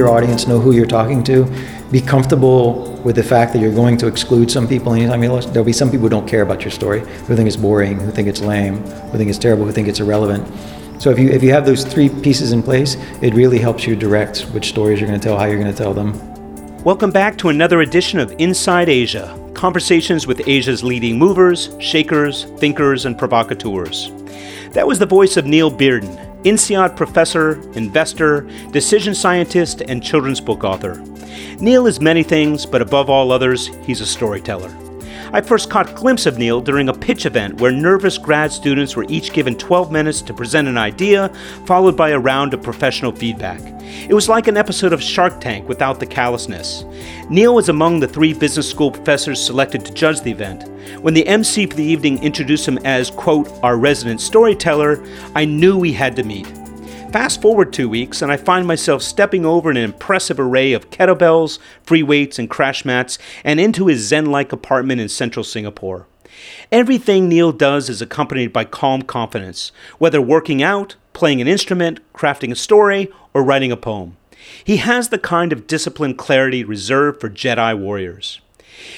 your audience, know who you're talking to, be comfortable with the fact that you're going to exclude some people anytime you listen. There'll be some people who don't care about your story, who think it's boring, who think it's lame, who think it's terrible, who think it's irrelevant. So if you if you have those three pieces in place, it really helps you direct which stories you're going to tell, how you're going to tell them. Welcome back to another edition of Inside Asia conversations with Asia's leading movers, shakers, thinkers, and provocateurs. That was the voice of Neil Bearden, INSEAD professor, investor, decision scientist, and children's book author. Neil is many things, but above all others, he's a storyteller. I first caught glimpse of Neil during a pitch event where nervous grad students were each given 12 minutes to present an idea, followed by a round of professional feedback. It was like an episode of Shark Tank without the callousness. Neil was among the three business school professors selected to judge the event. When the MC for the evening introduced him as, quote, our resident storyteller, I knew we had to meet. Fast forward two weeks, and I find myself stepping over an impressive array of kettlebells, free weights, and crash mats, and into his Zen like apartment in central Singapore. Everything Neil does is accompanied by calm confidence, whether working out, playing an instrument, crafting a story, or writing a poem. He has the kind of disciplined clarity reserved for Jedi warriors.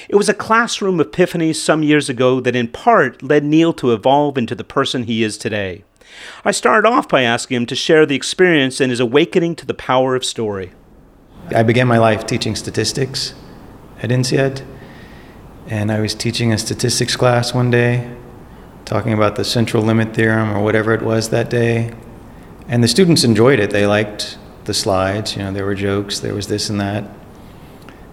It was a classroom epiphany some years ago that in part led Neil to evolve into the person he is today. I started off by asking him to share the experience and his awakening to the power of story. I began my life teaching statistics at INSEAD, and I was teaching a statistics class one day, talking about the central limit theorem or whatever it was that day. And the students enjoyed it. They liked the slides, you know, there were jokes, there was this and that.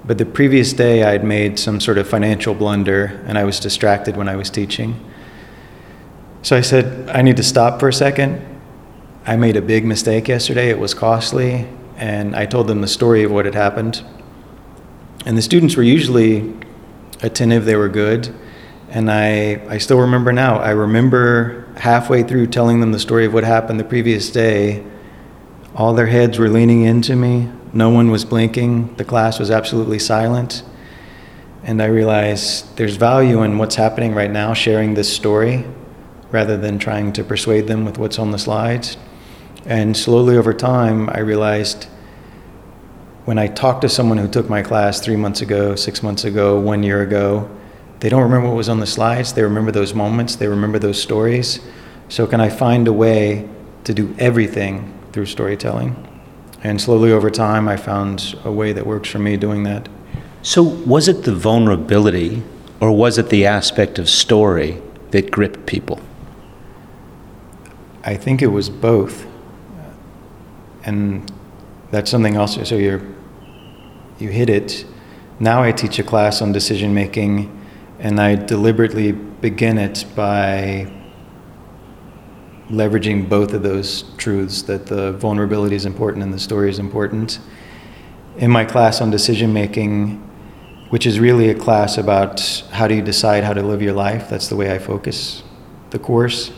But the previous day, I'd made some sort of financial blunder, and I was distracted when I was teaching. So I said, I need to stop for a second. I made a big mistake yesterday. It was costly. And I told them the story of what had happened. And the students were usually attentive, they were good. And I, I still remember now. I remember halfway through telling them the story of what happened the previous day, all their heads were leaning into me. No one was blinking. The class was absolutely silent. And I realized there's value in what's happening right now, sharing this story rather than trying to persuade them with what's on the slides. And slowly over time, I realized when I talked to someone who took my class three months ago, six months ago, one year ago, they don't remember what was on the slides. They remember those moments, they remember those stories. So, can I find a way to do everything through storytelling? And slowly over time, I found a way that works for me doing that. So, was it the vulnerability or was it the aspect of story that gripped people? I think it was both. And that's something else. So you're, you hit it. Now I teach a class on decision making, and I deliberately begin it by leveraging both of those truths that the vulnerability is important and the story is important. In my class on decision making, which is really a class about how do you decide how to live your life, that's the way I focus the course.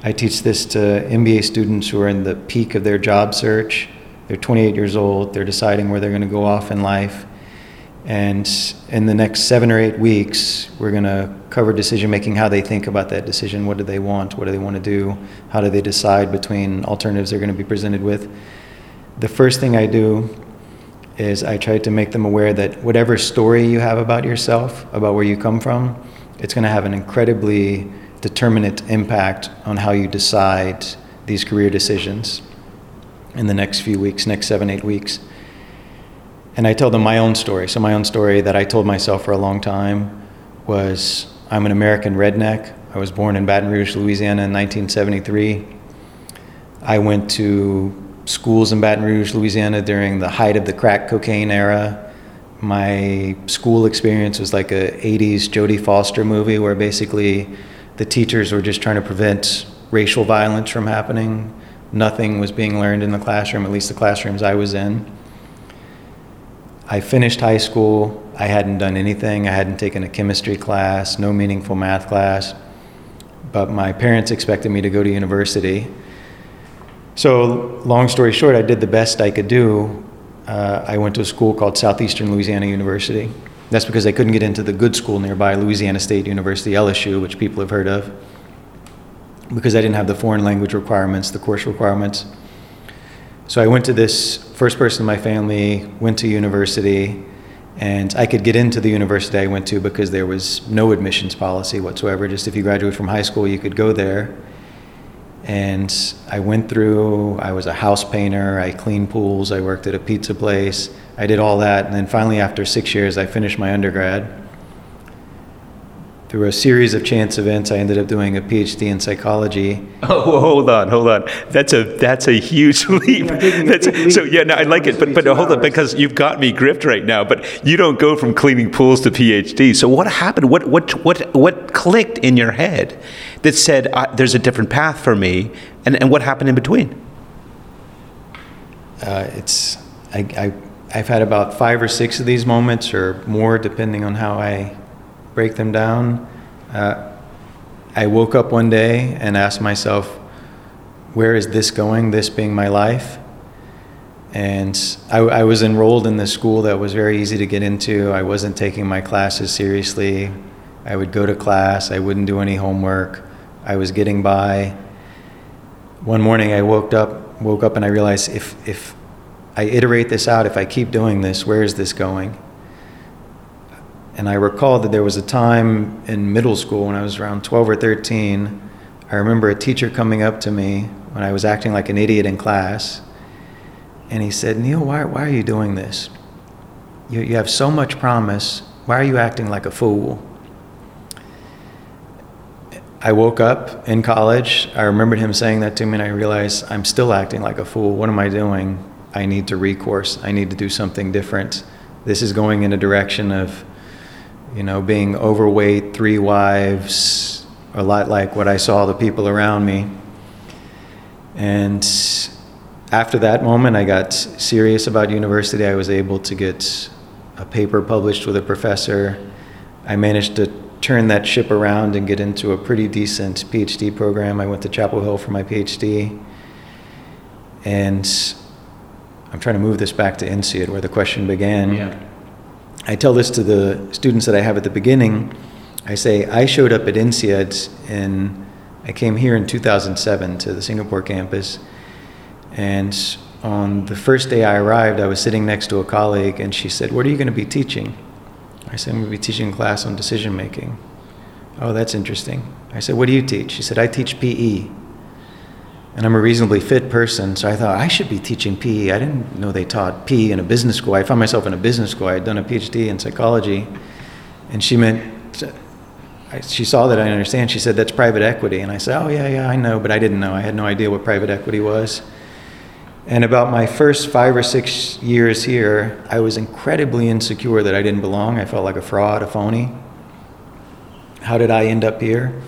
I teach this to MBA students who are in the peak of their job search. They're 28 years old, they're deciding where they're going to go off in life. And in the next seven or eight weeks, we're going to cover decision making, how they think about that decision. What do they want? What do they want to do? How do they decide between alternatives they're going to be presented with? The first thing I do is I try to make them aware that whatever story you have about yourself, about where you come from, it's going to have an incredibly determinate impact on how you decide these career decisions in the next few weeks, next seven, eight weeks. And I tell them my own story. So, my own story that I told myself for a long time was I'm an American redneck. I was born in Baton Rouge, Louisiana in 1973. I went to schools in Baton Rouge, Louisiana during the height of the crack cocaine era. My school experience was like a 80s Jodie Foster movie where basically the teachers were just trying to prevent racial violence from happening. Nothing was being learned in the classroom, at least the classrooms I was in. I finished high school. I hadn't done anything. I hadn't taken a chemistry class, no meaningful math class. But my parents expected me to go to university. So, long story short, I did the best I could do. Uh, I went to a school called Southeastern Louisiana University. That's because they couldn't get into the good school nearby, Louisiana State University, LSU, which people have heard of, because I didn't have the foreign language requirements, the course requirements. So I went to this first person in my family, went to university, and I could get into the university I went to because there was no admissions policy whatsoever. Just if you graduate from high school, you could go there. And I went through, I was a house painter, I cleaned pools, I worked at a pizza place, I did all that. And then finally, after six years, I finished my undergrad through a series of chance events, I ended up doing a PhD in psychology. Oh, hold on, hold on. That's a that's a huge leap. that's a, so yeah, no, I like it, but but hold on because you've got me gripped right now. But you don't go from cleaning pools to PhD. So what happened? What what what what clicked in your head that said there's a different path for me? And and what happened in between? Uh, it's I, I I've had about five or six of these moments or more, depending on how I break them down. Uh, I woke up one day and asked myself, where is this going, this being my life? And I, I, was enrolled in this school that was very easy to get into. I wasn't taking my classes seriously. I would go to class, I wouldn't do any homework. I was getting by. One morning I woke up, woke up and I realized if, if I iterate this out, if I keep doing this, where is this going? And I recall that there was a time in middle school when I was around 12 or 13. I remember a teacher coming up to me when I was acting like an idiot in class. And he said, Neil, why, why are you doing this? You, you have so much promise. Why are you acting like a fool? I woke up in college. I remembered him saying that to me, and I realized I'm still acting like a fool. What am I doing? I need to recourse. I need to do something different. This is going in a direction of you know, being overweight, three wives, a lot like what I saw the people around me. And after that moment, I got serious about university. I was able to get a paper published with a professor. I managed to turn that ship around and get into a pretty decent PhD program. I went to Chapel Hill for my PhD. And I'm trying to move this back to INSEAD, where the question began. Yeah. I tell this to the students that I have at the beginning. I say, I showed up at INSEAD and I came here in 2007 to the Singapore campus. And on the first day I arrived, I was sitting next to a colleague and she said, What are you going to be teaching? I said, I'm going to be teaching a class on decision making. Oh, that's interesting. I said, What do you teach? She said, I teach PE and I'm a reasonably fit person, so I thought I should be teaching PE. I didn't know they taught PE in a business school. I found myself in a business school. I had done a PhD in psychology, and she meant she saw that I understand. She said that's private equity, and I said, oh yeah, yeah, I know, but I didn't know. I had no idea what private equity was. And about my first five or six years here, I was incredibly insecure that I didn't belong. I felt like a fraud, a phony. How did I end up here?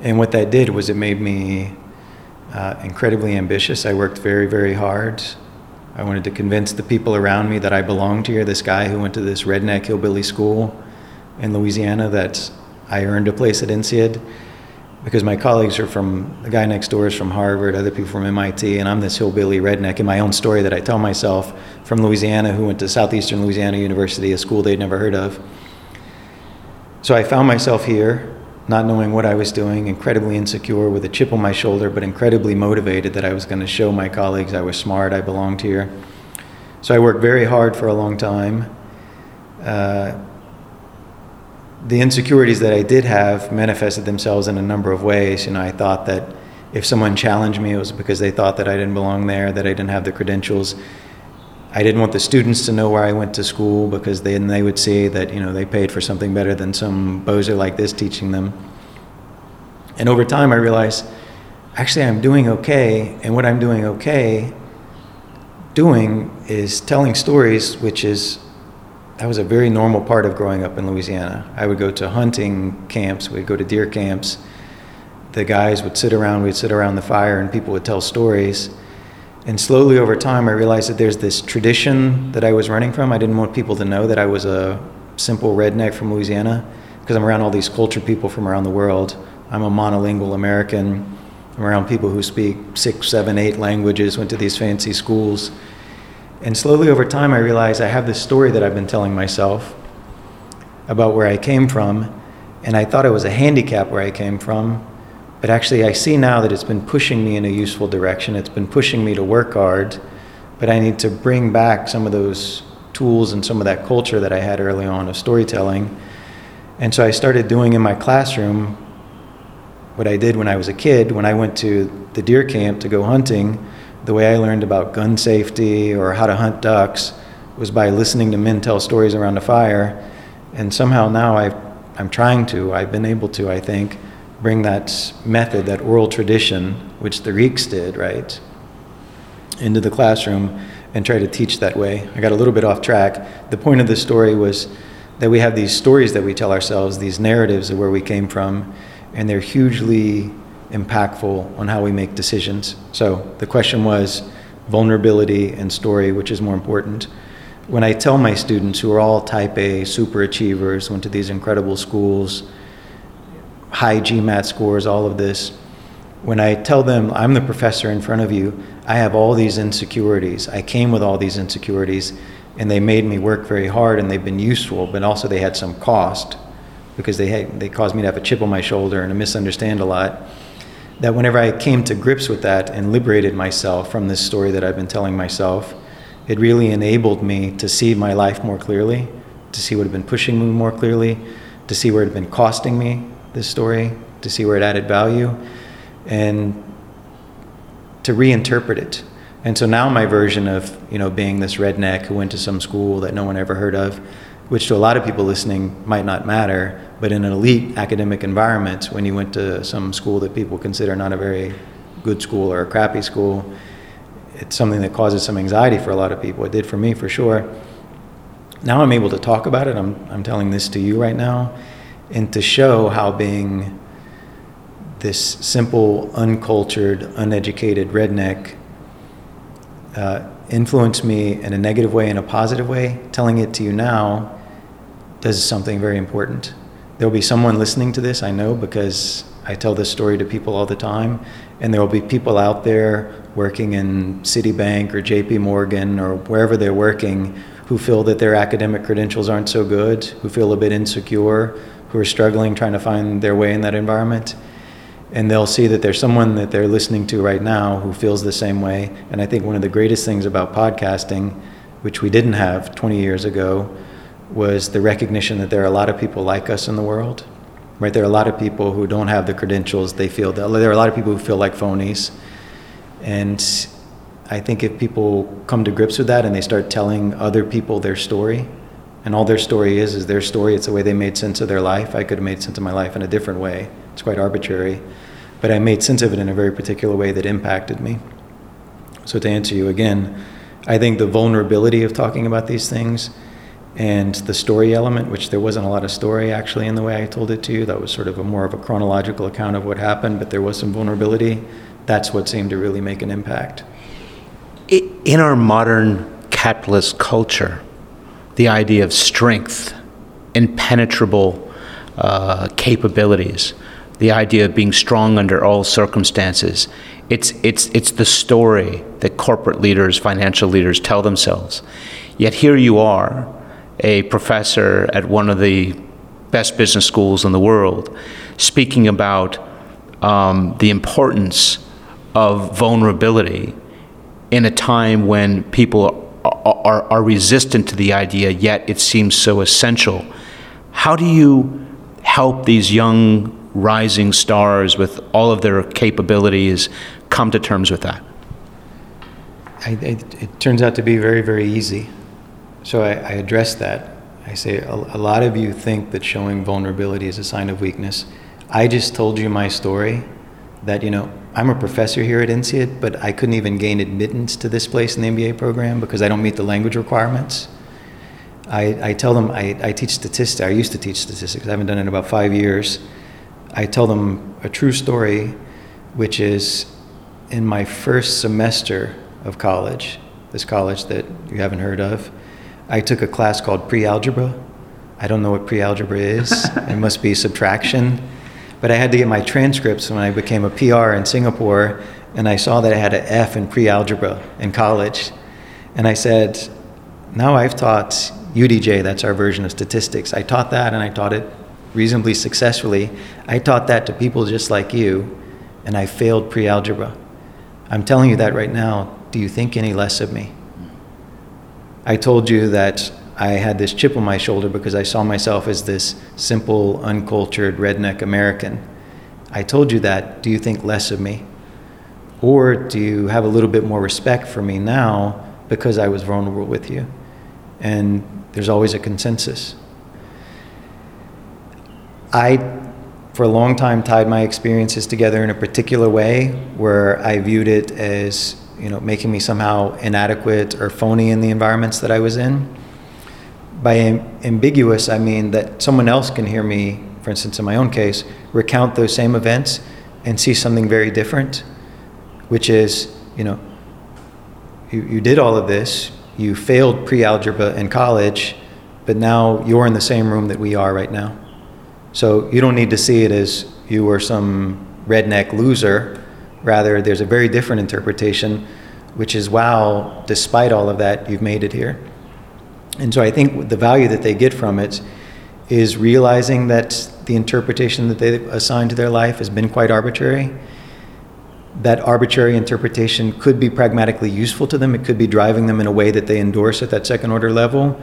And what that did was it made me uh, incredibly ambitious. I worked very, very hard. I wanted to convince the people around me that I belonged here. This guy who went to this redneck hillbilly school in Louisiana, that I earned a place at INSEAD because my colleagues are from the guy next door is from Harvard, other people from MIT, and I'm this hillbilly redneck in my own story that I tell myself from Louisiana who went to Southeastern Louisiana University, a school they'd never heard of. So I found myself here not knowing what I was doing, incredibly insecure with a chip on my shoulder, but incredibly motivated that I was going to show my colleagues I was smart, I belonged here. So I worked very hard for a long time. Uh, the insecurities that I did have manifested themselves in a number of ways. You know, I thought that if someone challenged me, it was because they thought that I didn't belong there, that I didn't have the credentials. I didn't want the students to know where I went to school because then they would see that you know they paid for something better than some bozo like this teaching them. And over time, I realized actually I'm doing okay, and what I'm doing okay doing is telling stories, which is that was a very normal part of growing up in Louisiana. I would go to hunting camps, we'd go to deer camps. The guys would sit around, we'd sit around the fire, and people would tell stories and slowly over time, I realized that there's this tradition that I was running from. I didn't want people to know that I was a simple redneck from Louisiana because I'm around all these cultured people from around the world. I'm a monolingual American. I'm around people who speak six, seven, eight languages, went to these fancy schools. And slowly over time, I realized I have this story that I've been telling myself about where I came from. And I thought it was a handicap where I came from, but actually, I see now that it's been pushing me in a useful direction. It's been pushing me to work hard but I need to bring back some of those tools and some of that culture that I had early on of storytelling. And so I started doing in my classroom what I did when I was a kid. When I went to the deer camp to go hunting, the way I learned about gun safety or how to hunt ducks was by listening to men tell stories around a fire. And somehow now i am trying to, I've been able to, I think, bring that method, that oral tradition, which the Greeks did, right, into the classroom and try to teach that way. I got a little bit off track. The point of the story was that we have these stories that we tell ourselves, these narratives of where we came from, and they're hugely impactful on how we make decisions. So the question was vulnerability and story, which is more important. When I tell my students who are all type A super achievers, went to these incredible schools, high GMAT scores, all of this, when I tell them I'm the professor in front of you, I have all these insecurities. I came with all these insecurities, and they made me work very hard, and they've been useful, but also they had some cost because they had, they caused me to have a chip on my shoulder and to misunderstand a lot. That whenever I came to grips with that and liberated myself from this story that I've been telling myself, it really enabled me to see my life more clearly, to see what had been pushing me more clearly, to see where it had been costing me this story, to see where it added value, and to reinterpret it. And so now my version of you know being this redneck who went to some school that no one ever heard of which to a lot of people listening might not matter, but in an elite academic environment, when you went to some school that people consider not a very good school or a crappy school, it's something that causes some anxiety for a lot of people. It did for me for sure. Now I'm able to talk about it. I'm, I'm telling this to you right now, and to show how being this simple, uncultured, uneducated redneck uh, influenced me in a negative way and a positive way, telling it to you now does something very important. There will be someone listening to this, I know, because I tell this story to people all the time, and there will be people out there working in Citibank or JP Morgan or wherever they're working who feel that their academic credentials aren't so good, who feel a bit insecure, who are struggling trying to find their way in that environment and they'll see that there's someone that they're listening to right now who feels the same way. And I think one of the greatest things about podcasting, which we didn't have 20 years ago, was the recognition that there are a lot of people like us in the world. Right? There are a lot of people who don't have the credentials. They feel that there are a lot of people who feel like phonies. And I think if people come to grips with that and they start telling other people their story, and all their story is is their story, it's the way they made sense of their life. I could have made sense of my life in a different way. It's quite arbitrary but I made sense of it in a very particular way that impacted me. So, to answer you again, I think the vulnerability of talking about these things and the story element, which there wasn't a lot of story actually in the way I told it to you, that was sort of a more of a chronological account of what happened, but there was some vulnerability. That's what seemed to really make an impact. In our modern capitalist culture, the idea of strength, impenetrable uh, capabilities, the idea of being strong under all circumstances. It's, it's, it's the story that corporate leaders, financial leaders tell themselves. Yet here you are, a professor at one of the best business schools in the world, speaking about um, the importance of vulnerability in a time when people are, are, resistant to the idea, yet it seems so essential. How do you help these young rising stars with all of their capabilities come to terms with that? I, it, it, turns out to be very, very easy. So I, I address that. I say, a, a lot of you think that showing vulnerability is a sign of weakness. I just told you my story that, you know, I'm a professor here at INSEAD, but I couldn't even gain admittance to this place in the MBA program because I don't meet the language requirements. I, I tell them I, I teach statistics. I used to teach statistics. I haven't done it in about five years. I tell them a true story, which is in my first semester of college, this college that you haven't heard of, I took a class called pre algebra. I don't know what pre algebra is, it must be subtraction. But I had to get my transcripts when I became a PR in Singapore, and I saw that I had an F in pre algebra in college. And I said, Now I've taught UDJ, that's our version of statistics. I taught that and I taught it reasonably successfully. I taught that to people just like you, and I failed pre algebra. I'm telling you that right now. Do you think any less of me? I told you that I had this chip on my shoulder because I saw myself as this simple, uncultured, redneck American. I told you that. Do you think less of me? Or do you have a little bit more respect for me now because I was vulnerable with you? And there's always a consensus. I, for a long time, tied my experiences together in a particular way where I viewed it as, you know, making me somehow inadequate or phony in the environments that I was in. By am- ambiguous, I mean that someone else can hear me, for instance, in my own case, recount those same events and see something very different which is, you know, you, you did all of this, you failed pre algebra in college, but now you're in the same room that we are right now. So you don't need to see it as you were some redneck loser. Rather, there's a very different interpretation, which is wow, despite all of that, you've made it here. And so I think the value that they get from it is realizing that the interpretation that they've assigned to their life has been quite arbitrary that arbitrary interpretation could be pragmatically useful to them. It could be driving them in a way that they endorse at that second order level.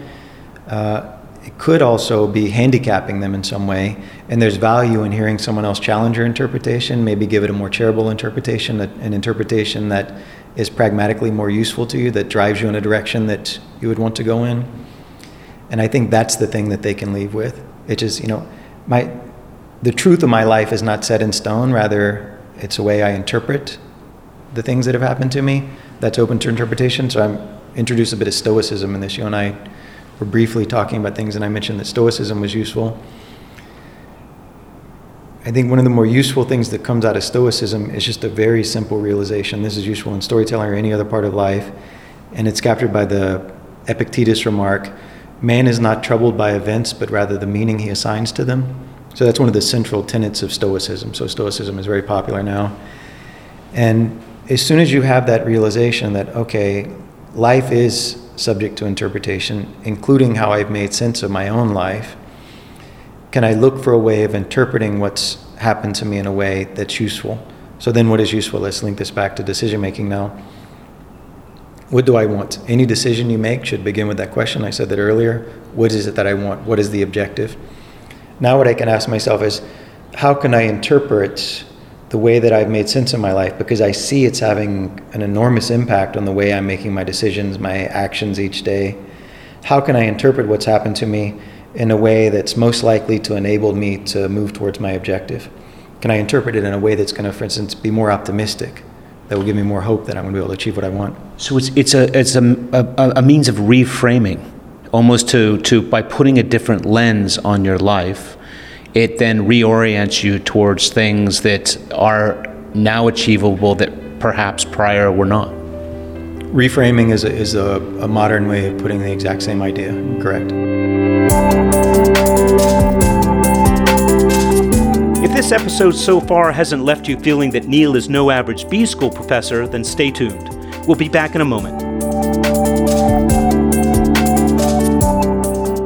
Uh, it could also be handicapping them in some way. And there's value in hearing someone else challenge your interpretation, maybe give it a more charitable interpretation, an interpretation that is pragmatically more useful to you, that drives you in a direction that you would want to go in. And I think that's the thing that they can leave with. It is, you know, my, the truth of my life is not set in stone, rather, it's a way I interpret the things that have happened to me that's open to interpretation. So I'm introduced a bit of stoicism in this. You and I were briefly talking about things, and I mentioned that stoicism was useful. I think one of the more useful things that comes out of stoicism is just a very simple realization. This is useful in storytelling or any other part of life, and it's captured by the Epictetus remark man is not troubled by events, but rather the meaning he assigns to them. So that's one of the central tenets of Stoicism. So Stoicism is very popular now. And as soon as you have that realization that, okay, life is subject to interpretation, including how I've made sense of my own life, can I look for a way of interpreting what's happened to me in a way that's useful? So then, what is useful? Let's link this back to decision making now. What do I want? Any decision you make should begin with that question. I said that earlier. What is it that I want? What is the objective? Now, what I can ask myself is, how can I interpret the way that I've made sense of my life? Because I see it's having an enormous impact on the way I'm making my decisions, my actions each day. How can I interpret what's happened to me in a way that's most likely to enable me to move towards my objective? Can I interpret it in a way that's going to, for instance, be more optimistic? That will give me more hope that I'm going to be able to achieve what I want. So it's, it's, a, it's a, a, a means of reframing almost to, to by putting a different lens on your life, it then reorients you towards things that are now achievable that perhaps prior were not. Reframing is a, is a, a modern way of putting the exact same idea, correct. If this episode so far hasn't left you feeling that Neil is no average B school professor, then stay tuned. We'll be back in a moment.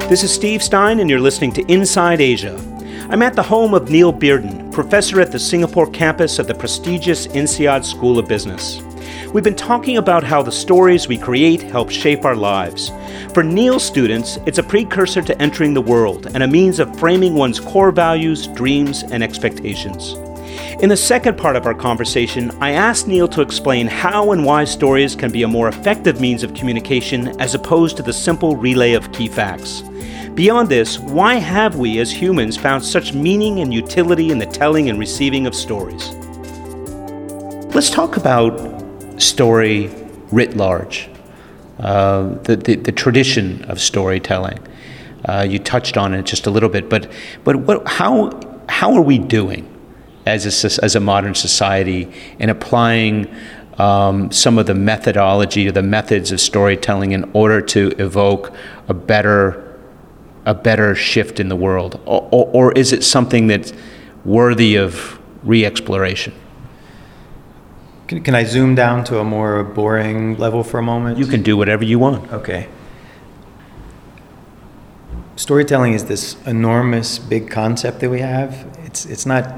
This is Steve Stein, and you're listening to Inside Asia. I'm at the home of Neil Bearden, professor at the Singapore campus of the prestigious INSEAD School of Business. We've been talking about how the stories we create help shape our lives. For Neil's students, it's a precursor to entering the world and a means of framing one's core values, dreams, and expectations. In the second part of our conversation, I asked Neil to explain how and why stories can be a more effective means of communication as opposed to the simple relay of key facts. Beyond this, why have we as humans found such meaning and utility in the telling and receiving of stories? Let's talk about story writ large, uh, the, the, the, tradition of storytelling. Uh, you touched on it just a little bit, but, but what, how, how are we doing as a, as a modern society in applying um, some of the methodology or the methods of storytelling in order to evoke a better a better shift in the world? Or, or, or is it something that's worthy of re exploration? Can, can I zoom down to a more boring level for a moment? You can do whatever you want. Okay. Storytelling is this enormous, big concept that we have. It's, it's not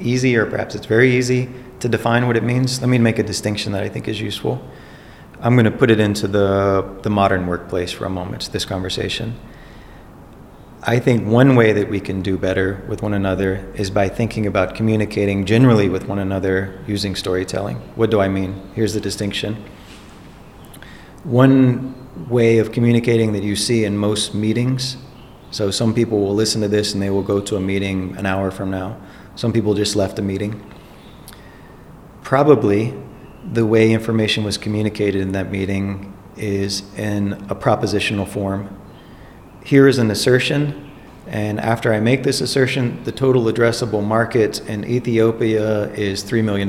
easy, or perhaps it's very easy to define what it means. Let me make a distinction that I think is useful. I'm going to put it into the, the modern workplace for a moment, this conversation. I think one way that we can do better with one another is by thinking about communicating generally with one another using storytelling. What do I mean? Here's the distinction. One way of communicating that you see in most meetings so some people will listen to this and they will go to a meeting an hour from now. Some people just left a meeting. Probably the way information was communicated in that meeting is in a propositional form. Here is an assertion, and after I make this assertion, the total addressable market in Ethiopia is $3 million.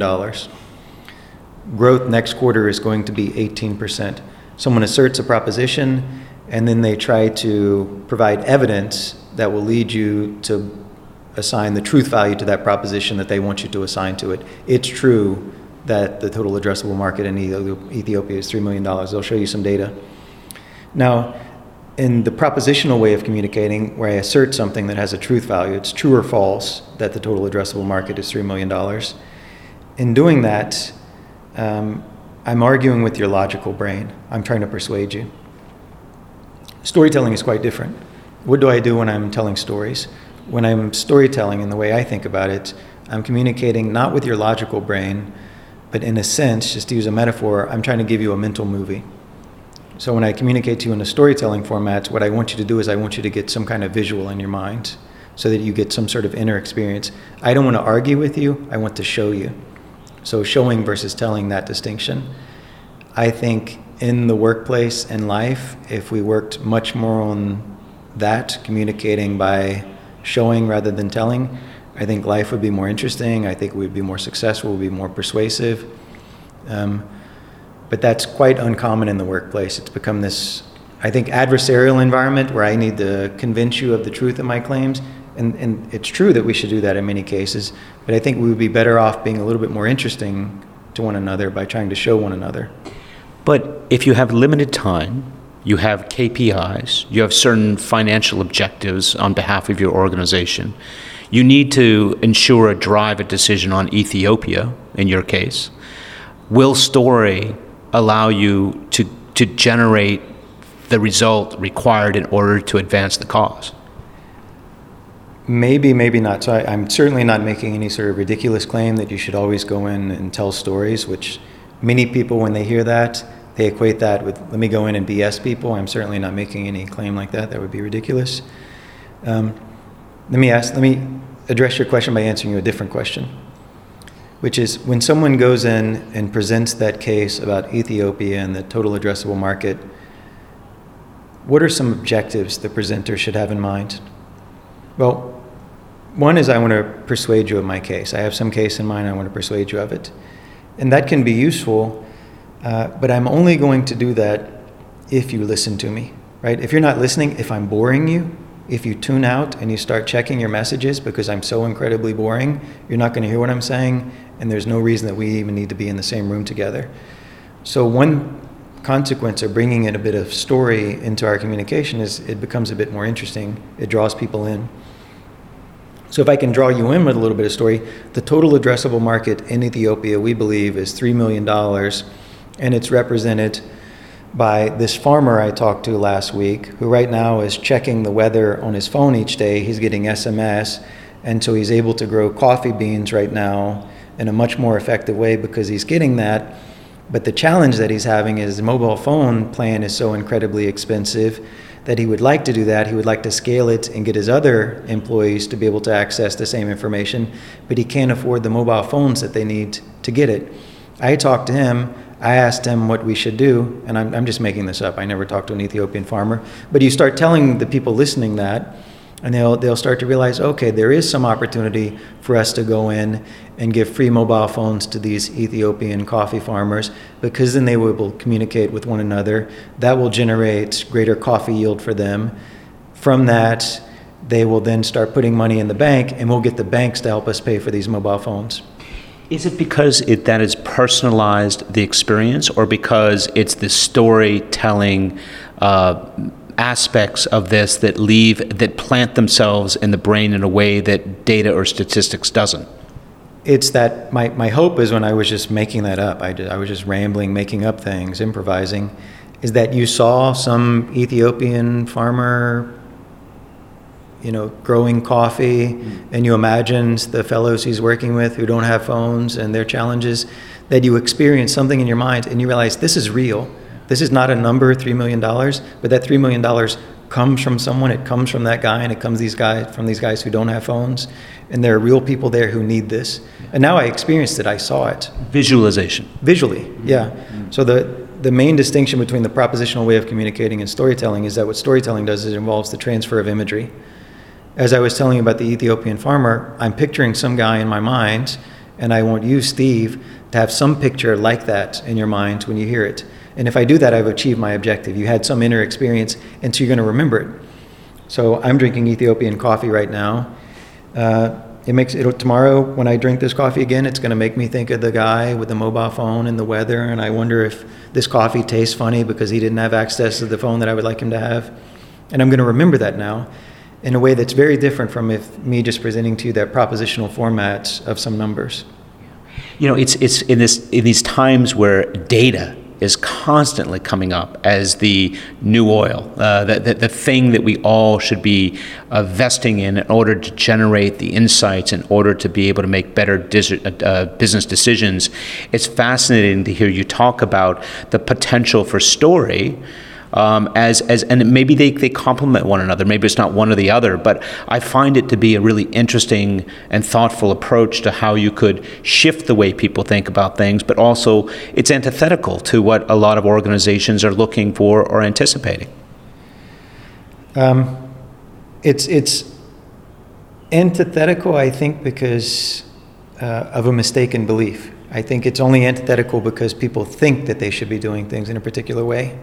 Growth next quarter is going to be 18%. Someone asserts a proposition, and then they try to provide evidence that will lead you to assign the truth value to that proposition that they want you to assign to it. It's true that the total addressable market in Ethiopia is $3 million. They'll show you some data. Now, in the propositional way of communicating, where I assert something that has a truth value, it's true or false that the total addressable market is $3 million. In doing that, um, I'm arguing with your logical brain. I'm trying to persuade you. Storytelling is quite different. What do I do when I'm telling stories? When I'm storytelling in the way I think about it, I'm communicating not with your logical brain, but in a sense, just to use a metaphor, I'm trying to give you a mental movie. So when I communicate to you in a storytelling format, what I want you to do is I want you to get some kind of visual in your mind so that you get some sort of inner experience. I don't want to argue with you, I want to show you. So showing versus telling that distinction. I think in the workplace and life if we worked much more on that, communicating by showing rather than telling. I think life would be more interesting. I think we'd be more successful, we'd be more persuasive. Um, but that's quite uncommon in the workplace. It's become this, I think, adversarial environment where I need to convince you of the truth of my claims. And, and it's true that we should do that in many cases, but I think we would be better off being a little bit more interesting to one another by trying to show one another. But if you have limited time, you have KPIs, you have certain financial objectives on behalf of your organization, you need to ensure a drive a decision on Ethiopia, in your case. Will story allow you to, to generate the result required in order to advance the cause? Maybe, maybe not. So I, am certainly not making any sort of ridiculous claim that you should always go in and tell stories, which Many people, when they hear that, they equate that with let me go in and BS people. I'm certainly not making any claim like that. That would be ridiculous. Um, let me ask. Let me address your question by answering you a different question, which is when someone goes in and presents that case about Ethiopia and the total addressable market. What are some objectives the presenter should have in mind? Well, one is I want to persuade you of my case. I have some case in mind. I want to persuade you of it. And that can be useful, uh, but I'm only going to do that if you listen to me, right? If you're not listening, if I'm boring you, if you tune out and you start checking your messages because I'm so incredibly boring, you're not going to hear what I'm saying, and there's no reason that we even need to be in the same room together. So, one consequence of bringing in a bit of story into our communication is it becomes a bit more interesting, it draws people in. So if I can draw you in with a little bit of story, the total addressable market in Ethiopia, we believe, is $3 million, and it's represented by this farmer I talked to last week, who right now is checking the weather on his phone each day. He's getting SMS, and so he's able to grow coffee beans right now in a much more effective way because he's getting that. But the challenge that he's having is the mobile phone plan is so incredibly expensive that he would like to do that. He would like to scale it and get his other employees to be able to access the same information, but he can't afford the mobile phones that they need to get it. I talked to him. I asked him what we should do, and I'm, I'm just making this up. I never talked to an Ethiopian farmer. But you start telling the people listening that, and they'll they'll start to realize, okay, there is some opportunity for us to go in and give free mobile phones to these Ethiopian coffee farmers because then they will communicate with one another. That will generate greater coffee yield for them. From that, they will then start putting money in the bank, and we'll get the banks to help us pay for these mobile phones. Is it because it that is personalized the experience, or because it's the storytelling? Uh, aspects of this that leave that plant themselves in the brain in a way that data or statistics doesn't it's that my, my hope is when I was just making that up, I, I was just rambling, making up things, improvising, is that you saw some Ethiopian farmer, you know, growing coffee, mm. and you imagined the fellows he's working with who don't have phones and their challenges, that you experience something in your mind and you realize this is real. This is not a number, $3 million, but that $3 million comes from someone. It comes from that guy, and it comes these guys from these guys who don't have phones, and there are real people there who need this. And now I experienced it. I saw it. Visualization. Visually, yeah. Mm-hmm. So the the main distinction between the propositional way of communicating and storytelling is that what storytelling does is it involves the transfer of imagery. As I was telling you about the Ethiopian farmer, I'm picturing some guy in my mind, and I want you, Steve, to have some picture like that in your mind when you hear it. And if I do that, I've achieved my objective. You had some inner experience, and so you're going to remember it. So I'm drinking Ethiopian coffee right now. Uh, it makes it tomorrow when I drink this coffee again. It's going to make me think of the guy with the mobile phone and the weather, and I wonder if this coffee tastes funny because he didn't have access to the phone that I would like him to have. And I'm going to remember that now in a way that's very different from if me just presenting to you that propositional format of some numbers. You know, it's it's in this in these times where data is constantly coming up as the new oil, uh, the, the, the, thing that we all should be uh, vesting in in order to generate the insights, in order to be able to make better dis- uh, business decisions. It's fascinating to hear you talk about the potential for story um, as, as and maybe they, they complement one another. Maybe it's not one or the other, but I find it to be a really interesting and thoughtful approach to how you could shift the way people think about things, but also it's antithetical to what a lot of organizations are looking for or anticipating. Um, it's it's antithetical, I think, because uh, of a mistaken belief. I think it's only antithetical because people think that they should be doing things in a particular way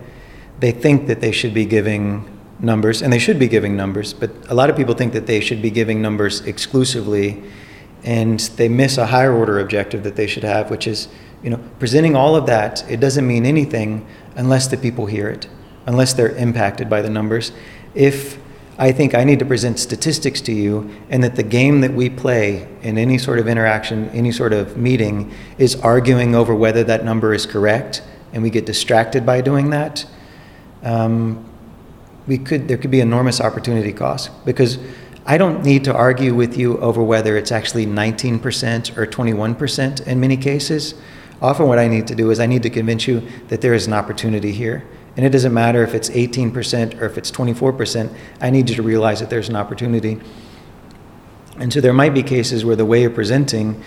they think that they should be giving numbers, and they should be giving numbers, but a lot of people think that they should be giving numbers exclusively, and they miss a higher order objective that they should have, which is, you know, presenting all of that. It doesn't mean anything unless the people hear it, unless they're impacted by the numbers. If I think I need to present statistics to you, and that the game that we play in any sort of interaction, any sort of meeting, is arguing over whether that number is correct, and we get distracted by doing that um, we could there could be enormous opportunity cost because I don't need to argue with you over whether it's actually 19% or 21% in many cases. Often, what I need to do is I need to convince you that there is an opportunity here. And it doesn't matter if it's 18% or if it's 24%, I need you to realize that there's an opportunity. And so there might be cases where the way you're presenting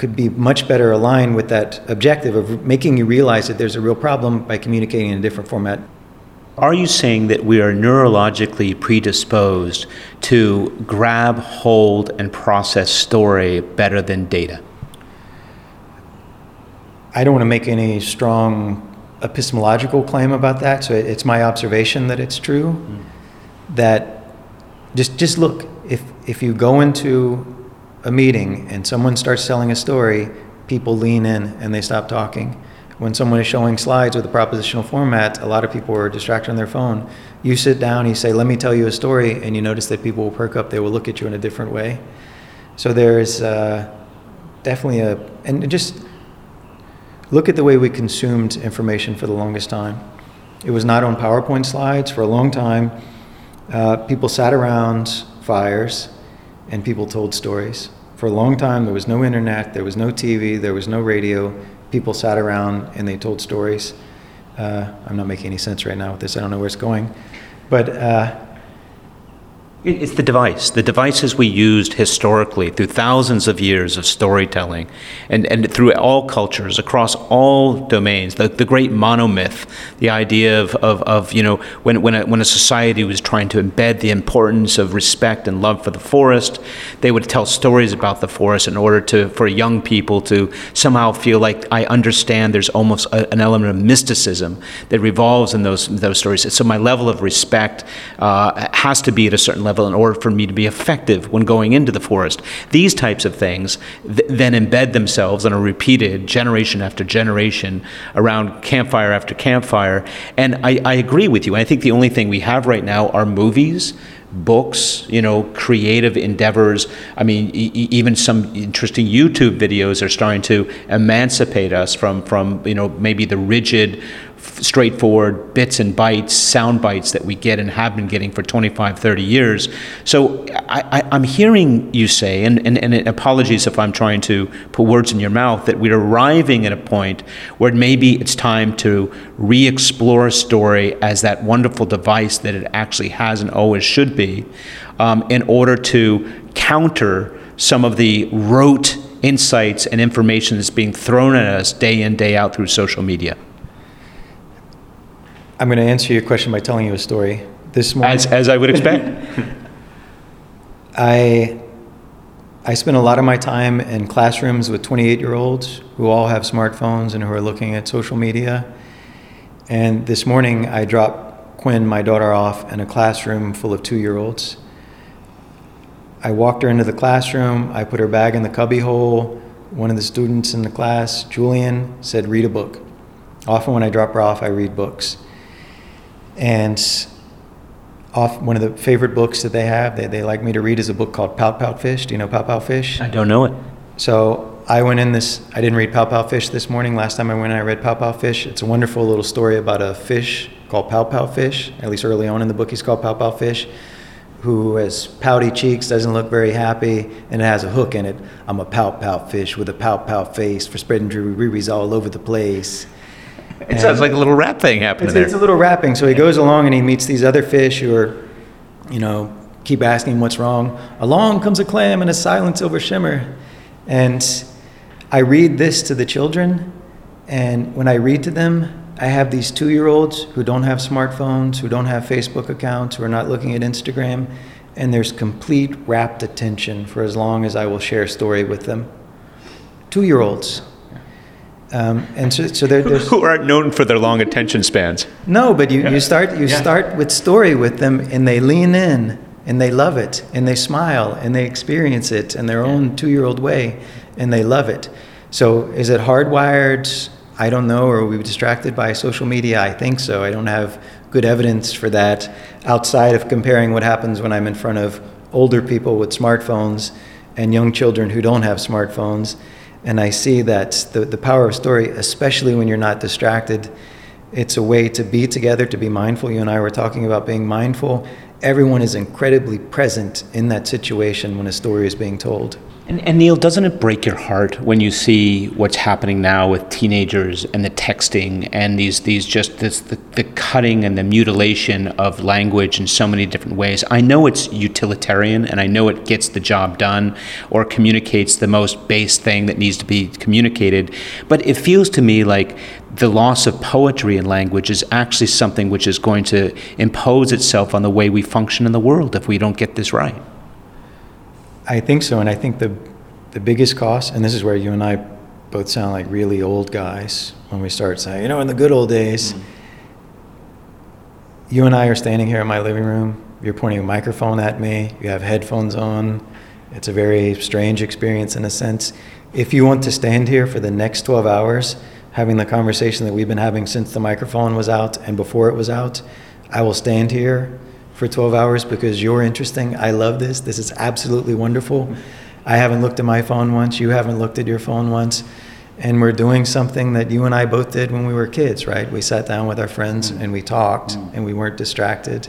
could be much better aligned with that objective of making you realize that there's a real problem by communicating in a different format. Are you saying that we are neurologically predisposed to grab, hold, and process story better than data? I don't want to make any strong epistemological claim about that, so it's my observation that it's true. Mm. That just just look if if you go into a meeting and someone starts telling a story, people lean in and they stop talking. When someone is showing slides with a propositional format, a lot of people are distracted on their phone. You sit down, you say, Let me tell you a story, and you notice that people will perk up, they will look at you in a different way. So there's uh, definitely a, and just look at the way we consumed information for the longest time. It was not on PowerPoint slides for a long time. Uh, people sat around fires and people told stories. For a long time, there was no internet, there was no TV, there was no radio. People sat around and they told stories. Uh, I'm not making any sense right now with this, I don't know where it's going. But uh, it's the device. The devices we used historically through thousands of years of storytelling and, and through all cultures, across all domains. The, the great monomyth, the idea of, of, of you know, when, when, a, when a society was trying to embed the importance of respect and love for the forest, they would tell stories about the forest in order to, for young people to somehow feel like I understand there's almost a, an element of mysticism that revolves in those, those stories. So my level of respect uh, has to be at a certain level level in order for me to be effective when going into the forest. These types of things th- then embed themselves and are repeated generation after generation around campfire after campfire. And I, I agree with you. I think the only thing we have right now are movies books, you know, creative endeavors. I mean, e- even some interesting YouTube videos are starting to emancipate us from, from you know, maybe the rigid straightforward bits and bytes, sound bites that we get and have been getting for 25, 30 years. So I, am hearing you say, and, and, and, apologies if I'm trying to put words in your mouth, that we're arriving at a point where maybe it's time to re explore a story as that wonderful device that it actually has and always should be um, in order to counter some of the rote insights and information that's being thrown at us day in, day out through social media. I'm going to answer your question by telling you a story. This morning, as, as I would expect. I I spend a lot of my time in classrooms with 28 year olds who all have smartphones and who are looking at social media. And this morning, I dropped Quinn, my daughter, off in a classroom full of two year olds. I walked her into the classroom, I put her bag in the cubbyhole. One of the students in the class, Julian, said, Read a book. Often, when I drop her off, I read books. And off one of the favorite books that they have, they, they like me to read is a book called Pout Pout Fish. Do you know Pout Pout Fish? I don't know it. So I went in this, I didn't read Pout Pout Fish this morning. Last time I went, in, I read Pout Pout Fish. It's a wonderful little story about a fish called Pout Pout Fish. At least early on in the book, he's called Pout Pout Fish, who has pouty cheeks, doesn't look very happy, and it has a hook in it. I'm a Pout Pout Fish with a Pout Pout face for spreading dreary all over the place. It and sounds like a little rap thing happening it's, there. It's a little rapping. So he goes along and he meets these other fish who are, you know, keep asking what's wrong. Along comes a clam and a silent silver shimmer. And I read this to the children. And when I read to them, I have these two year olds who don't have smartphones, who don't have Facebook accounts, who are not looking at Instagram. And there's complete rapt attention for as long as I will share a story with them. Two year olds. Um, and so, so there, there's who aren't known for their long attention spans. No, but you, you start you yeah. start with story with them, and they lean in, and they love it, and they smile, and they experience it in their own two-year-old way, and they love it. So, is it hardwired? I don't know. Or are we distracted by social media? I think so. I don't have good evidence for that outside of comparing what happens when I'm in front of older people with smartphones and young children who don't have smartphones and I see that the, the power of story, especially when you're not distracted, it's a way to be together, to be mindful. You and I were talking about being mindful. Everyone is incredibly present in that situation when a story is being told. And, and, Neil, doesn't it break your heart when you see what's happening now with teenagers and the texting and these these just this the, the cutting and the mutilation of language in so many different ways? I know it's utilitarian and I know it gets the job done or communicates the most base thing that needs to be communicated, but it feels to me like the loss of poetry in language is actually something which is going to impose itself on the way we function in the world if we don't get this right. I think so, and I think the the biggest cost, and this is where you and I both sound like really old guys when we start saying, you know, in the good old days. Mm-hmm. You and I are standing here in my living room. You're pointing a microphone at me. You have headphones on. It's a very strange experience in a sense. If you want to stand here for the next 12 hours, having the conversation that we've been having since the microphone was out and before it was out, I will stand here for 12 hours because you're interesting. I love this. This is absolutely wonderful. I haven't looked at my phone once. You haven't looked at your phone once. And we're doing something that you and I both did when we were kids, right? We sat down with our friends mm. and we talked mm. and we weren't distracted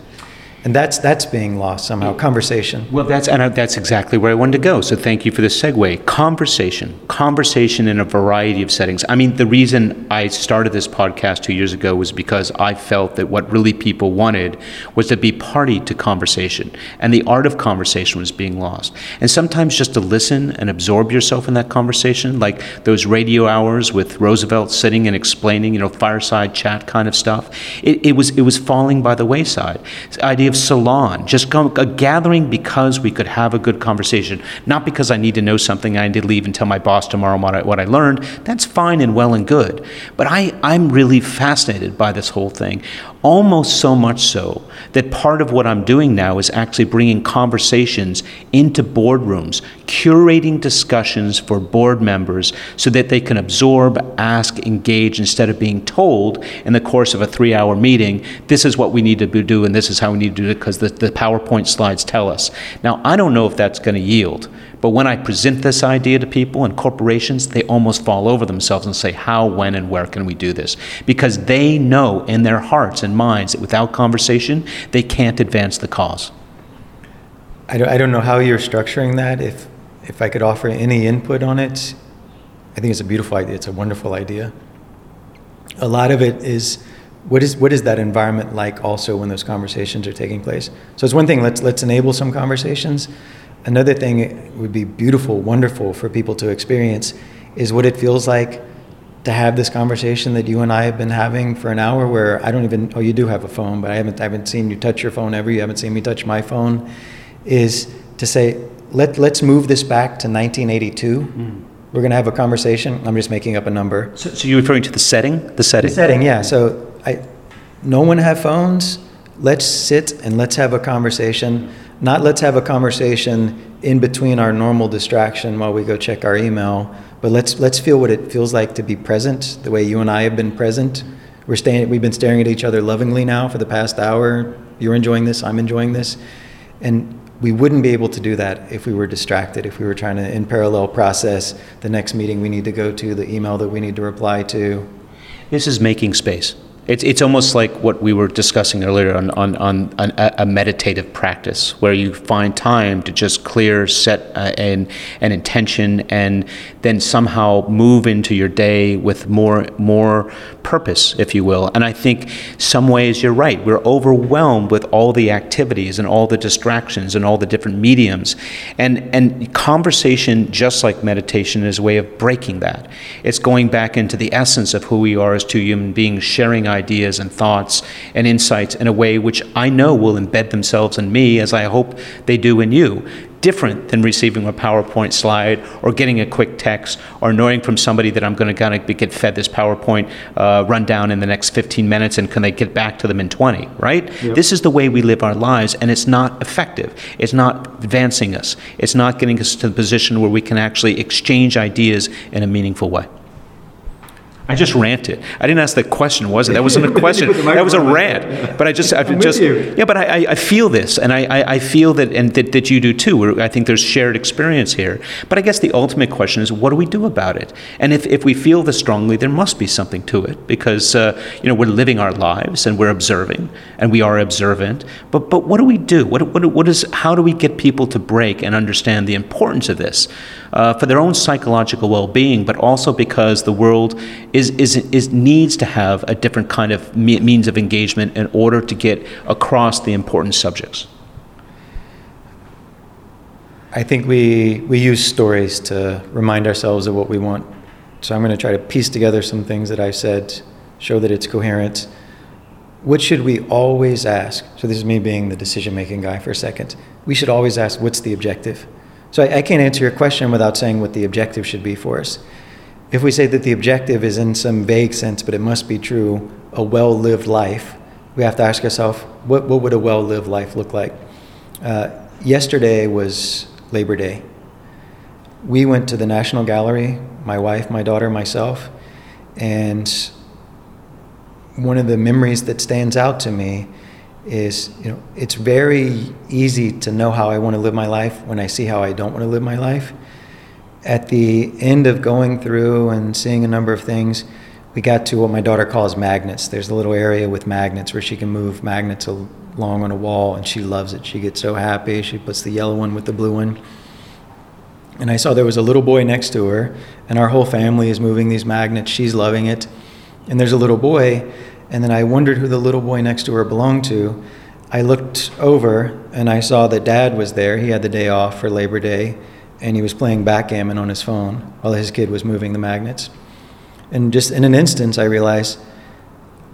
and that's that's being lost somehow conversation. well that's and that's exactly where i wanted to go. So thank you for the segue. Conversation. Conversation in a variety of settings. I mean the reason i started this podcast two years ago was because i felt that what really people wanted was to be party to conversation. And the art of conversation was being lost. And sometimes just to listen and absorb yourself in that conversation like those radio hours with roosevelt sitting and explaining you know fireside chat kind of stuff it, it was it was falling by the wayside. The idea of salon, just a gathering because we could have a good conversation, not because I need to know something, I need to leave and tell my boss tomorrow what I, what I learned. That's fine and well and good. But I, I'm really fascinated by this whole thing, almost so much so that part of what I'm doing now is actually bringing conversations into boardrooms, curating discussions for board members so that they can absorb, ask, engage instead of being told in the course of a three hour meeting, this is what we need to do and this is how we need to do it because the, the PowerPoint slides tell us. Now, I don't know if that's going to yield, but when I present this idea to people and corporations, they almost fall over themselves and say, How, when, and where can we do this? Because they know in their hearts and minds that without conversation, they can't advance the cause. I don't, I don't know how you're structuring that. If, if I could offer any input on it, I think it's a beautiful idea. It's a wonderful idea. A lot of it is what is what is that environment like also when those conversations are taking place? So it's one thing. Let's let's enable some conversations, Another thing it would be beautiful, wonderful for people to experience is what it feels like to have this conversation that you and I have been having for an hour where I don't even, oh, you do have a phone, but I haven't, I haven't seen you touch your phone ever. You haven't seen me touch my phone. Is to say, let, let's move this back to 1982. Mm. We're going to have a conversation. I'm just making up a number. So, so you're referring to the setting? The setting? The setting, yeah. So I, no one have phones. Let's sit and let's have a conversation not let's have a conversation in between our normal distraction while we go check our email, but let's let's feel what it feels like to be present, the way you and I have been present. We're staying we've been staring at each other lovingly now for the past hour. You're enjoying this, I'm enjoying this. And we wouldn't be able to do that if we were distracted, if we were trying to in parallel process the next meeting we need to go to, the email that we need to reply to. This is making space. It's, it's almost like what we were discussing earlier on, on, on, on a, meditative practice, where you find time to just clear, set uh, an, an intention, and then somehow move into your day with more, more purpose, if you will. And I think some ways you're right. We're overwhelmed with all the activities and all the distractions and all the different mediums. And, and conversation, just like meditation, is a way of breaking that. It's going back into the essence of who we are as two human beings, sharing ideas and thoughts and insights in a way which I know will embed themselves in me as I hope they do in you different than receiving a PowerPoint slide or getting a quick text or knowing from somebody that I'm going to kind of get fed this PowerPoint uh, rundown in the next 15 minutes and can they get back to them in 20, right? Yep. This is the way we live our lives and it's not effective. It's not advancing us. It's not getting us to the position where we can actually exchange ideas in a meaningful way. I just ranted. I didn't ask that question, was it? That wasn't a question. that was a rant. But I just, I just, yeah. But I, I feel this, and I, I feel that, and that, that you do too. I think there's shared experience here. But I guess the ultimate question is, what do we do about it? And if, if we feel this strongly, there must be something to it because uh, you know we're living our lives and we're observing and we are observant. But but what do we do? What what what is? How do we get people to break and understand the importance of this uh, for their own psychological well-being, but also because the world is is, is, needs to have a different kind of me- means of engagement in order to get across the important subjects? I think we, we use stories to remind ourselves of what we want. So I'm going to try to piece together some things that I've said, show that it's coherent. What should we always ask? So this is me being the decision making guy for a second. We should always ask, what's the objective? So I, I can't answer your question without saying what the objective should be for us. If we say that the objective is in some vague sense, but it must be true, a well lived life, we have to ask ourselves, what, what would a well lived life look like? Uh, yesterday was Labor Day. We went to the National Gallery, my wife, my daughter, myself, and one of the memories that stands out to me is you know it's very easy to know how I want to live my life when I see how I don't want to live my life at the end of going through and seeing a number of things, we got to what my daughter calls magnets. There's a little area with magnets where she can move magnets along on a wall, and she loves it. She gets so happy. She puts the yellow one with the blue one. And I saw there was a little boy next to her, and our whole family is moving these magnets. She's loving it. And there's a little boy, and then I wondered who the little boy next to her belonged to. I looked over, and I saw that dad was there. He had the day off for Labor Day and he was playing backgammon on his phone while his kid was moving the magnets. And just in an instance, I realized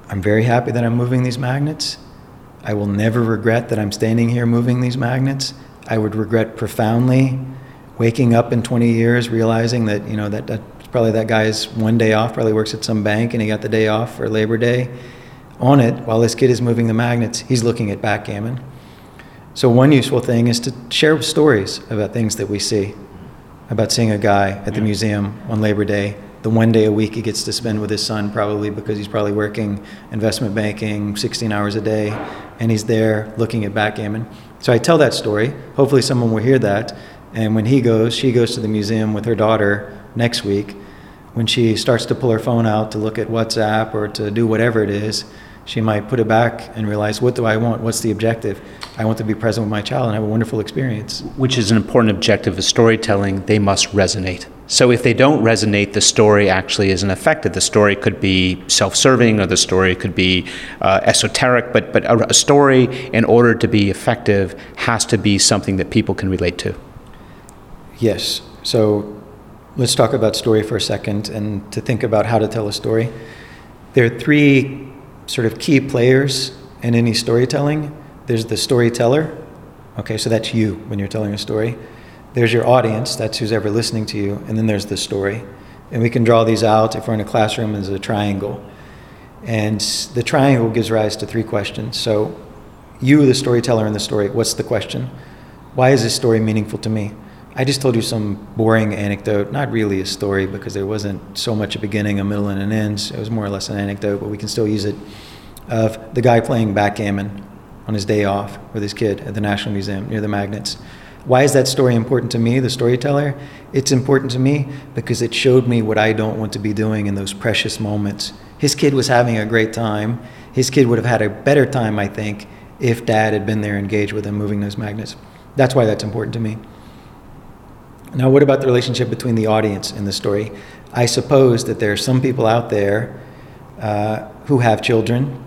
I'm very happy that I'm moving these magnets. I will never regret that I'm standing here moving these magnets. I would regret profoundly waking up in 20 years realizing that, you know, that, that probably that guy's one day off, probably works at some bank and he got the day off for Labor Day. On it, while this kid is moving the magnets, he's looking at backgammon. So, one useful thing is to share stories about things that we see, about seeing a guy at the museum on Labor Day, the the one day a week he gets to spend with his son, probably because he's probably working investment banking 16 hours a day, and he's there looking at backgammon. So I tell that story. Hopefully, someone will hear that. And when he goes, she goes to the museum with her daughter next week. When she starts to pull her phone out to look at WhatsApp or to do whatever it is, she might put it back and realize, what do I want? What's the objective? I want to be present with my child and have a wonderful experience. Which is an important objective of storytelling. They must resonate. So if they don't resonate, the story actually isn't effective. The story could be self-serving, or the story could be uh, esoteric. But but a, a story, in order to be effective, has to be something that people can relate to. Yes. So let's talk about story for a second, and to think about how to tell a story. There are three sort of key players in any storytelling. There's the storyteller. Okay, so that's you when you're telling a story. There's your audience, that's who's ever listening to you, and then there's the story. And we can draw these out if we're in a classroom as a triangle. And the triangle gives rise to three questions. So, you, the storyteller in the story, what's the question? Why is this story meaningful to me? I just told you some boring anecdote, not really a story because there wasn't so much a beginning, a middle, and an end. So It was more or less an anecdote, but we can still use it. Of the guy playing backgammon on his day off with his kid at the National Museum near the magnets. Why is that story important to me, the storyteller? It's important to me because it showed me what I don't want to be doing in those precious moments. His kid was having a great time. His kid would have had a better time, I think, if dad had been there engaged with him moving those magnets. That's why that's important to me. Now, what about the relationship between the audience and the story? I suppose that there are some people out there uh, who have children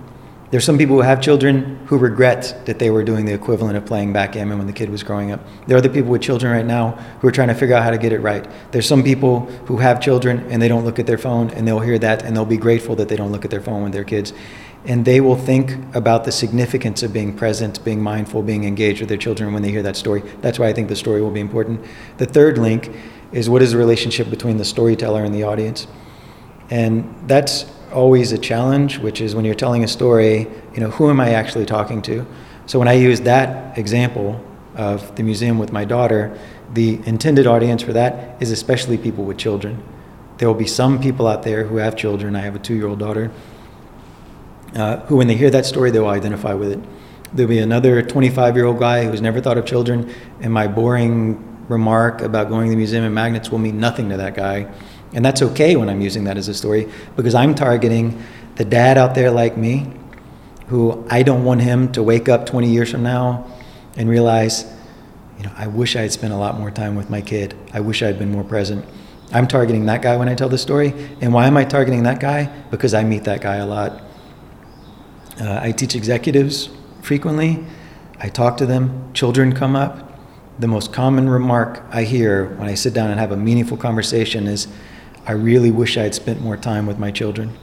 there's some people who have children who regret that they were doing the equivalent of playing backgammon when the kid was growing up. There are other people with children right now who are trying to figure out how to get it right. There's some people who have children and they don't look at their phone and they'll hear that and they'll be grateful that they don't look at their phone with their kids. And they will think about the significance of being present, being mindful, being engaged with their children when they hear that story. That's why I think the story will be important. The third link is what is the relationship between the storyteller and the audience? And that's always a challenge, which is when you're telling a story, you know, who am I actually talking to? So when I use that example of the museum with my daughter, the intended audience for that is especially people with children. There will be some people out there who have children. I have a two year old daughter uh, who, when they hear that story, they will identify with it. There'll be another 25 year old guy who's never thought of children, and my boring remark about going to the museum and magnets will mean nothing to that guy and that's okay when I'm using that as a story because I'm targeting the dad out there like me who I don't want him to wake up 20 years from now and realize, you know, I wish I had spent a lot more time with my kid. I wish I had been more present. I'm targeting that guy when I tell the story. And why am I targeting that guy? Because I meet that guy a lot. Uh, I teach executives frequently. I talk to them. Children come up. The most common remark I hear when I sit down and have a meaningful conversation is, I really wish I had spent more time with my children.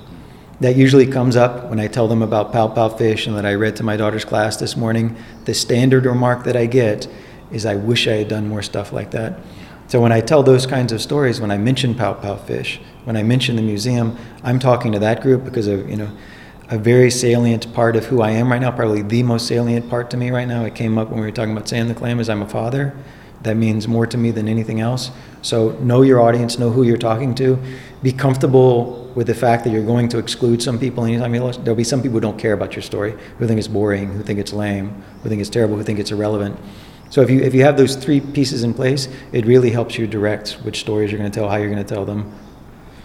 That usually comes up when I tell them about Pout Pout Fish and that I read to my daughter's class this morning. The standard remark that I get is, I wish I had done more stuff like that. So when I tell those kinds of stories, when I mention Pout Pout Fish, when I mention the museum, I'm talking to that group because of, you know, a very salient part of who I am right now, probably the most salient part to me right now. It came up when we were talking about Sam the Clam is I'm a father. That means more to me than anything else. So know your audience, know who you're talking to. Be comfortable with the fact that you're going to exclude some people anytime you There'll be some people who don't care about your story, who think it's boring, who think it's lame, who think it's terrible, who think it's irrelevant. So if you if you have those three pieces in place, it really helps you direct which stories you're going to tell, how you're going to tell them.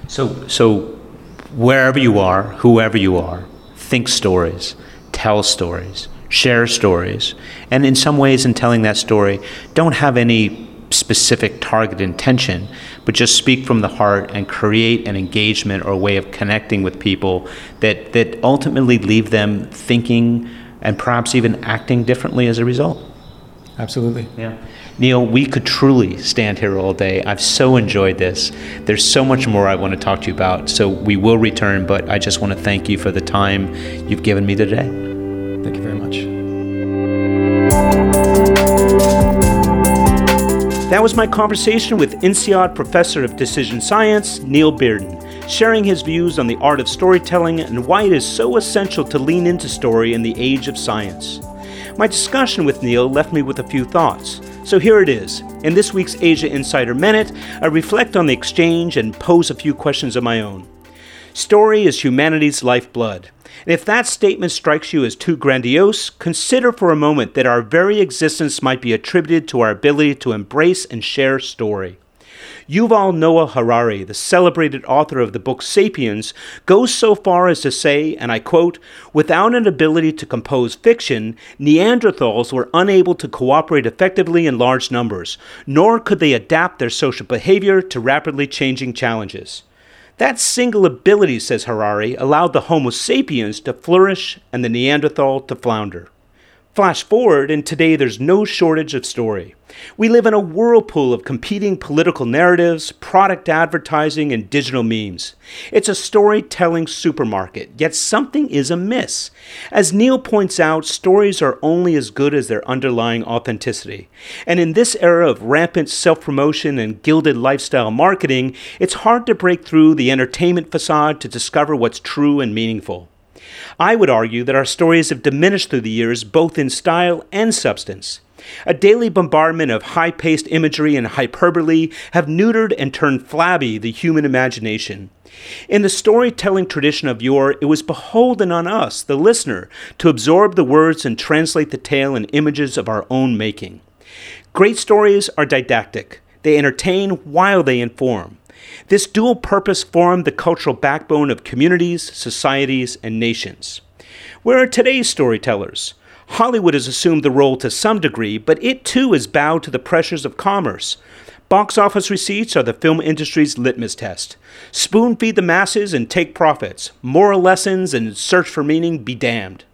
So so wherever you are, whoever you are, think stories, tell stories share stories. And in some ways, in telling that story, don't have any specific target intention, but just speak from the heart and create an engagement or a way of connecting with people that, that ultimately leave them thinking and perhaps even acting differently as a result. Absolutely. Yeah. Neil, we could truly stand here all day. I've so enjoyed this. There's so much more I want to talk to you about, so we will return, but I just want to thank you for the time you've given me today. Thank you very much. That was my conversation with INSEAD Professor of Decision Science, Neil Bearden, sharing his views on the art of storytelling and why it is so essential to lean into story in the age of science. My discussion with Neil left me with a few thoughts. So here it is. In this week's Asia Insider Minute, I reflect on the exchange and pose a few questions of my own. Story is humanity's lifeblood. And if that statement strikes you as too grandiose, consider for a moment that our very existence might be attributed to our ability to embrace and share story. Yuval Noah Harari, the celebrated author of the book Sapiens, goes so far as to say, and I quote, without an ability to compose fiction, Neanderthals were unable to cooperate effectively in large numbers, nor could they adapt their social behavior to rapidly changing challenges. That single ability, says Harari, allowed the Homo sapiens to flourish and the Neanderthal to flounder. Flash forward, and today there's no shortage of story. We live in a whirlpool of competing political narratives, product advertising, and digital memes. It's a storytelling supermarket, yet something is amiss. As Neil points out, stories are only as good as their underlying authenticity. And in this era of rampant self promotion and gilded lifestyle marketing, it's hard to break through the entertainment facade to discover what's true and meaningful. I would argue that our stories have diminished through the years, both in style and substance. A daily bombardment of high paced imagery and hyperbole have neutered and turned flabby the human imagination. In the storytelling tradition of yore, it was beholden on us, the listener, to absorb the words and translate the tale in images of our own making. Great stories are didactic, they entertain while they inform. This dual purpose formed the cultural backbone of communities, societies, and nations. Where are today's storytellers? Hollywood has assumed the role to some degree, but it too is bowed to the pressures of commerce. Box office receipts are the film industry's litmus test. Spoon feed the masses and take profits. Moral lessons and search for meaning be damned.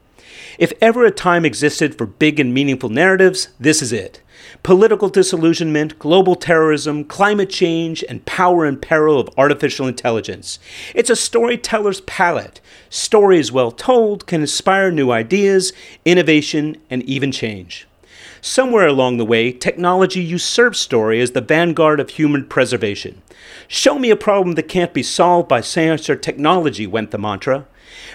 If ever a time existed for big and meaningful narratives, this is it political disillusionment, global terrorism, climate change, and power and peril of artificial intelligence. It's a storyteller's palette. Stories well told can inspire new ideas, innovation, and even change. Somewhere along the way, technology usurped story as the vanguard of human preservation. Show me a problem that can't be solved by science or technology, went the mantra.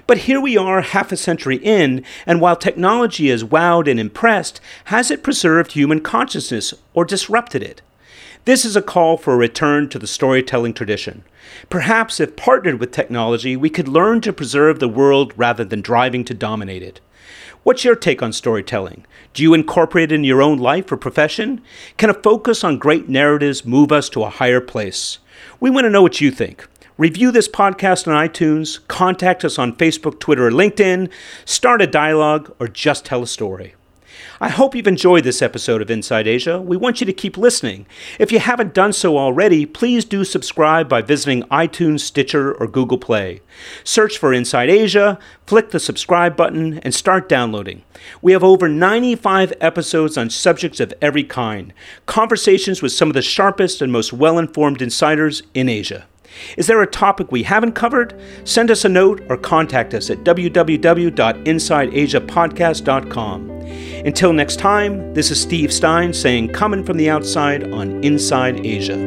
But here we are, half a century in, and while technology has wowed and impressed, has it preserved human consciousness or disrupted it? This is a call for a return to the storytelling tradition. Perhaps if partnered with technology, we could learn to preserve the world rather than driving to dominate it. What's your take on storytelling? Do you incorporate it in your own life or profession? Can a focus on great narratives move us to a higher place? We want to know what you think. Review this podcast on iTunes, contact us on Facebook, Twitter, or LinkedIn, start a dialogue, or just tell a story. I hope you've enjoyed this episode of Inside Asia. We want you to keep listening. If you haven't done so already, please do subscribe by visiting iTunes, Stitcher, or Google Play. Search for Inside Asia, flick the subscribe button, and start downloading. We have over 95 episodes on subjects of every kind, conversations with some of the sharpest and most well informed insiders in Asia. Is there a topic we haven't covered? Send us a note or contact us at www.insideasiapodcast.com. Until next time, this is Steve Stein saying, Coming from the outside on Inside Asia.